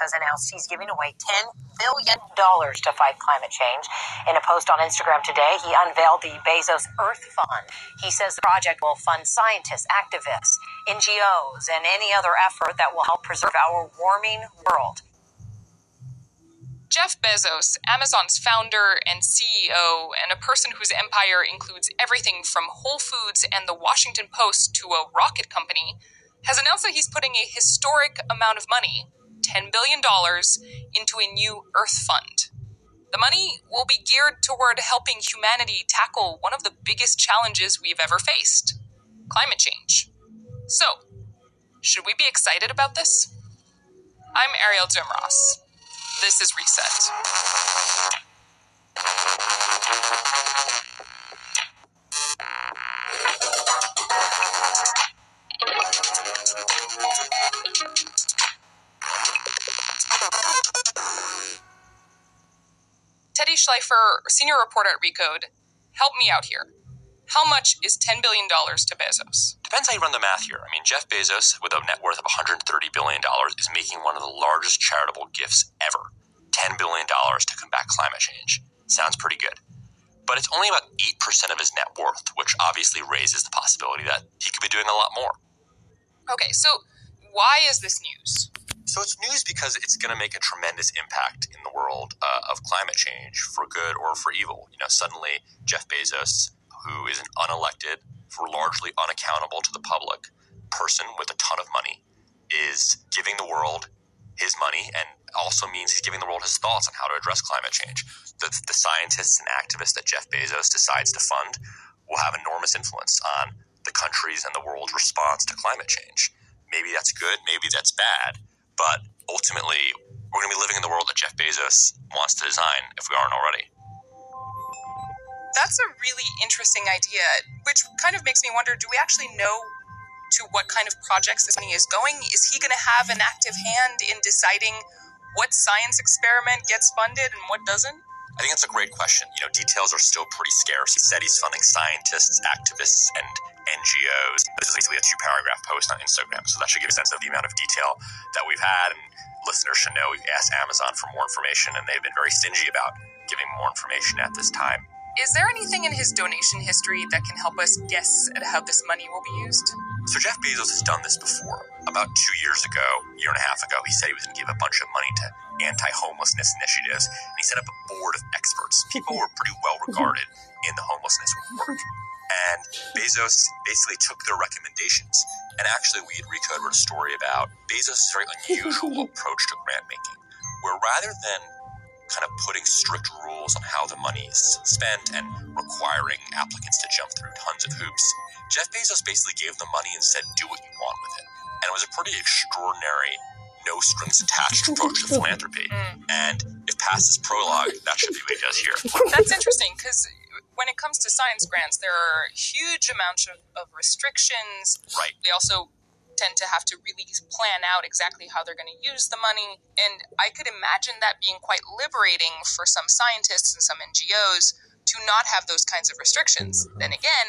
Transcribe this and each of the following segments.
has announced he's giving away $10 billion to fight climate change. In a post on Instagram today, he unveiled the Bezos Earth Fund. He says the project will fund scientists, activists, NGOs, and any other effort that will help preserve our warming world. Jeff Bezos, Amazon's founder and CEO, and a person whose empire includes everything from Whole Foods and the Washington Post to a rocket company, has announced that he's putting a historic amount of money, $10 billion, into a new Earth Fund. The money will be geared toward helping humanity tackle one of the biggest challenges we've ever faced climate change. So, should we be excited about this? I'm Arielle Duhaime-Ross. This is Reset. Schleifer, senior reporter at Recode, help me out here. How much is $10 billion to Bezos? Depends how you run the math here. I mean, Jeff Bezos, with a net worth of $130 billion, is making one of the largest charitable gifts ever $10 billion to combat climate change. Sounds pretty good. But it's only about 8% of his net worth, which obviously raises the possibility that he could be doing a lot more. Okay, so why is this news? So it's news because it's going to make a tremendous impact in the world uh, of climate change for good or for evil. You know, suddenly Jeff Bezos, who is an unelected, for largely unaccountable to the public person with a ton of money, is giving the world his money and also means he's giving the world his thoughts on how to address climate change. The, the scientists and activists that Jeff Bezos decides to fund will have enormous influence on the countries and the world's response to climate change. Maybe that's good, maybe that's bad, but ultimately, we're going to be living in the world that Jeff Bezos wants to design if we aren't already. That's a really interesting idea, which kind of makes me wonder do we actually know to what kind of projects this money is going? Is he going to have an active hand in deciding what science experiment gets funded and what doesn't? I think that's a great question. You know, details are still pretty scarce. He said he's funding scientists, activists, and NGOs. This is basically a two paragraph post on Instagram, so that should give a sense of the amount of detail that we've had. And listeners should know we've asked Amazon for more information, and they've been very stingy about giving more information at this time. Is there anything in his donation history that can help us guess at how this money will be used? So Jeff Bezos has done this before. About two years ago, year and a half ago, he said he was going to give a bunch of money to anti-homelessness initiatives, and he set up a board of experts, people who were pretty well regarded in the homelessness work. And Bezos basically took their recommendations. And actually, we at Recode wrote a story about Bezos' very unusual approach to grant making, where rather than kind of putting strict rules on how the money is spent and requiring applicants to jump through tons of hoops. Jeff Bezos basically gave them money and said, do what you want with it. And it was a pretty extraordinary, no strings attached approach to philanthropy. Mm. And if past is prologue, that should be what he does here. That's interesting because when it comes to science grants, there are huge amounts of, of restrictions. Right. They also tend to have to really plan out exactly how they're going to use the money. And I could imagine that being quite liberating for some scientists and some NGOs to not have those kinds of restrictions. Mm-hmm. Then again,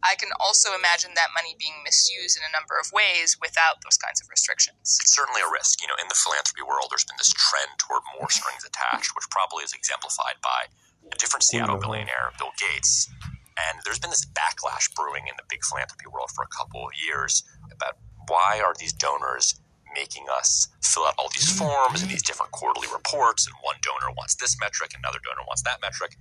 I can also imagine that money being misused in a number of ways without those kinds of restrictions. It's certainly a risk. You know, in the philanthropy world, there's been this trend toward more strings attached, which probably is exemplified by a different Seattle mm-hmm. billionaire, Bill Gates. And there's been this backlash brewing in the big philanthropy world for a couple of years about why are these donors making us fill out all these hmm, forms and these different quarterly reports and one donor wants this metric another donor wants that metric?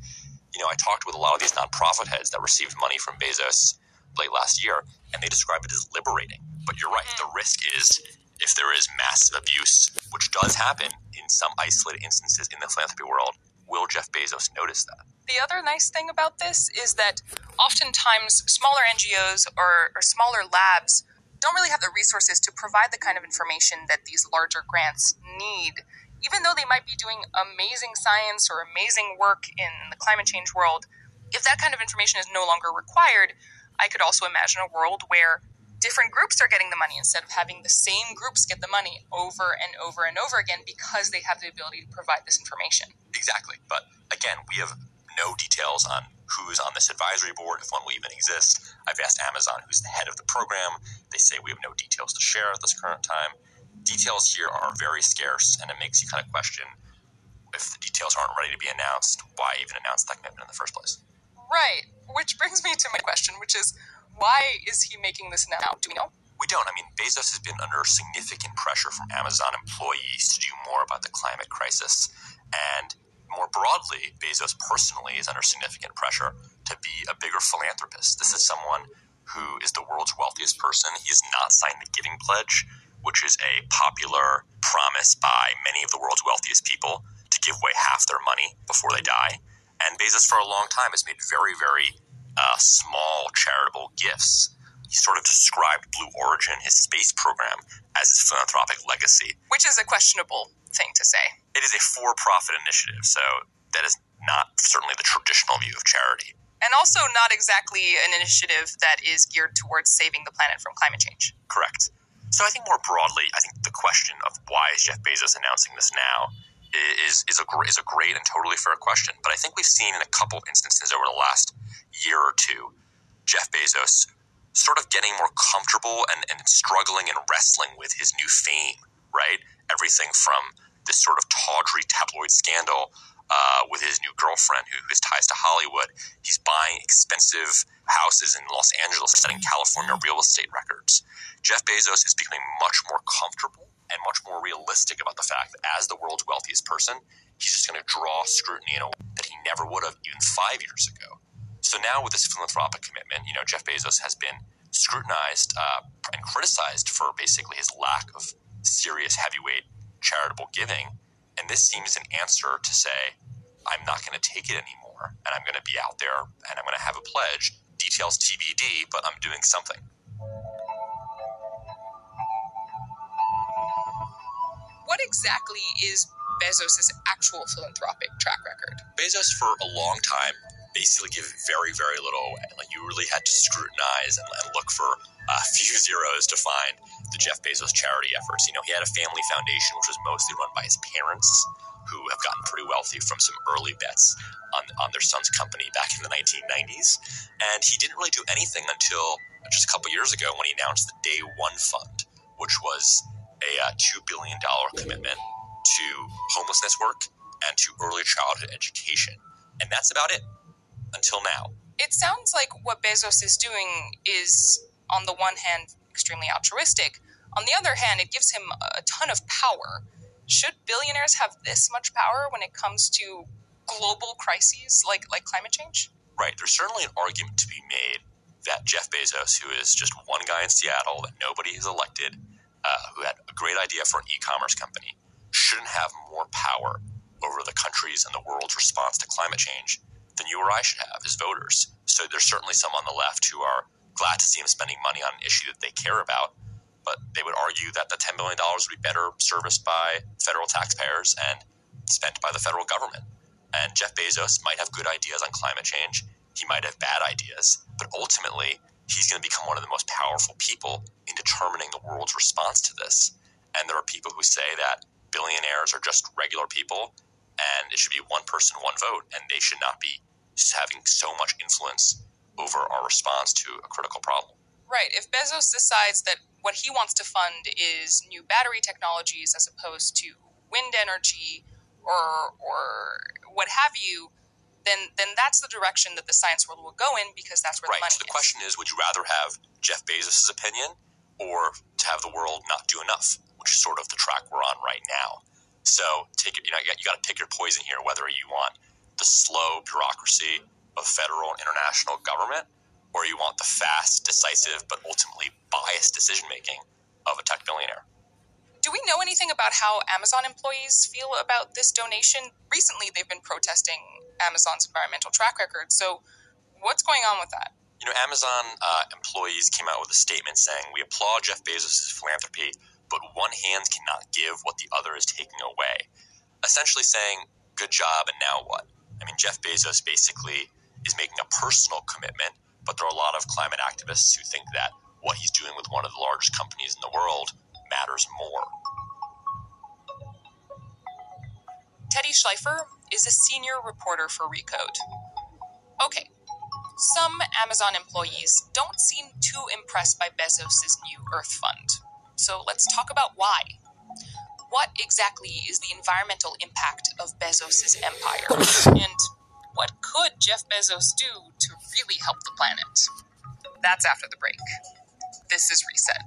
You know i talked with a lot of these nonprofit heads that received money from bezos late last year and they describe it as liberating. But you're right the risk is if there is massive abuse which does happen in some isolated instances in the philanthropy world will jeff bezos notice that? The other nice thing about this is that oftentimes smaller ngos or, or smaller labs don't really have the resources to provide the kind of information that these larger grants need. Even though they might be doing amazing science or amazing work in the climate change world, if that kind of information is no longer required, I could also imagine a world where different groups are getting the money instead of having the same groups get the money over and over and over again because they have the ability to provide this information. Exactly. But again, we have no details on who's on this advisory board, if one will even exist. I've asked Amazon, who's the head of the program. They say we have no details to share at this current time. details here are very scarce, and it makes you kind of question if the details aren't ready to be announced, why even announce that commitment in the first place? Right. Which brings me to my question, which is why is he making this now? Do we know? We don't. I mean, Bezos has been under significant pressure from Amazon employees to do more about the climate crisis. And more broadly, Bezos personally is under significant pressure to be a bigger philanthropist. This is someone who is the world's wealthiest person. He has not signed the Giving Pledge, which is a popular promise by many of the world's wealthiest people to give away half their money before they die. And Bezos, for a long time, has made very, very uh, small charitable gifts. He sort of described Blue Origin, his space program, as his philanthropic legacy. Which is a questionable thing to say. It is a for profit initiative, so that is not certainly the traditional view of charity. And also not exactly an initiative that is geared towards saving the planet from climate change. Correct. So I think more broadly, I think the question of why is Jeff Bezos announcing this now is is a is a great and totally fair question. But I think we've seen in a couple of instances over the last year or two, Jeff Bezos sort of getting more comfortable and, and struggling and wrestling with his new fame. Right, everything from this sort of tawdry tabloid scandal uh, with his new girlfriend, who has ties to Hollywood. He's buying expensive houses in Los Angeles, setting California real estate records. Jeff Bezos is becoming much more comfortable and much more realistic about the fact that as the world's wealthiest person, he's just going to draw scrutiny in a way that he never would have even five years ago. So now with this philanthropic commitment, you know, Jeff Bezos has been scrutinized uh, and criticized for basically his lack of serious heavyweight charitable giving. And this seems an answer to say, I'm not going to take it anymore, and I'm going to be out there, and I'm going to have a pledge. Details TBD, but I'm doing something. what exactly is Bezos' actual philanthropic track record? Bezos, for a long time, basically give very, very little away. Like you really had to scrutinize and, and look for a few zeros to find the Jeff Bezos charity efforts. You know, he had a family foundation which was mostly run by his parents, who have gotten pretty wealthy from some early bets on, on their son's company back in the 1990s. And he didn't really do anything until just a couple years ago when he announced the Day One Fund, which was a uh, $2 billion commitment to homelessness work and to early childhood education. And that's about it until now. It sounds like what Bezos is doing is, on the one hand, extremely altruistic. On the other hand, it gives him a ton of power. Should billionaires have this much power when it comes to global crises like, like climate change? Right. There's certainly an argument to be made that Jeff Bezos, who is just one guy in Seattle that nobody has elected, uh, who had a great idea for an e-commerce company shouldn't have more power over the countries and the world's response to climate change than you or I should have as voters. So there's certainly some on the left who are glad to see him spending money on an issue that they care about, but they would argue that the $10 billion would be better serviced by federal taxpayers and spent by the federal government. And Jeff Bezos might have good ideas on climate change. He might have bad ideas, but ultimately, he's going to become one of the most powerful people in determining the world's response to this. And there are people who say that billionaires are just regular people and it should be one person, one vote, and they should not be having so much influence over our response to a critical problem. Right. If Bezos decides that what he wants to fund is new battery technologies as opposed to wind energy or or what have you, then then that's the direction that the science world will go in because that's where right. the money is. Right. so the is. question is, would you rather have Jeff Bezos' opinion or to have the world not do enough, which is sort of the track we're on right now? So take it, you know, you got to pick your poison here, whether you want the slow bureaucracy of federal and international government, or you want the fast, decisive, but ultimately biased decision making of a tech billionaire. Do we know anything about how Amazon employees feel about this donation? Recently, they've been protesting Amazon's environmental track record. So, what's going on with that? You know, Amazon uh, employees came out with a statement saying, We applaud Jeff Bezos' philanthropy, but one hand cannot give what the other is taking away. Essentially saying, Good job, and now what? I mean, Jeff Bezos basically is making a personal commitment, but there are a lot of climate activists who think that what he's doing with one of the largest companies in the world matters more. Teddy Schleifer is a senior reporter for Recode. Okay, some Amazon employees don't seem too impressed by Bezos' new Earth Fund. So let's talk about why. What exactly is the environmental impact of Bezos' empire? and what could Jeff Bezos do to really help the planet? That's after the break. This is Reset.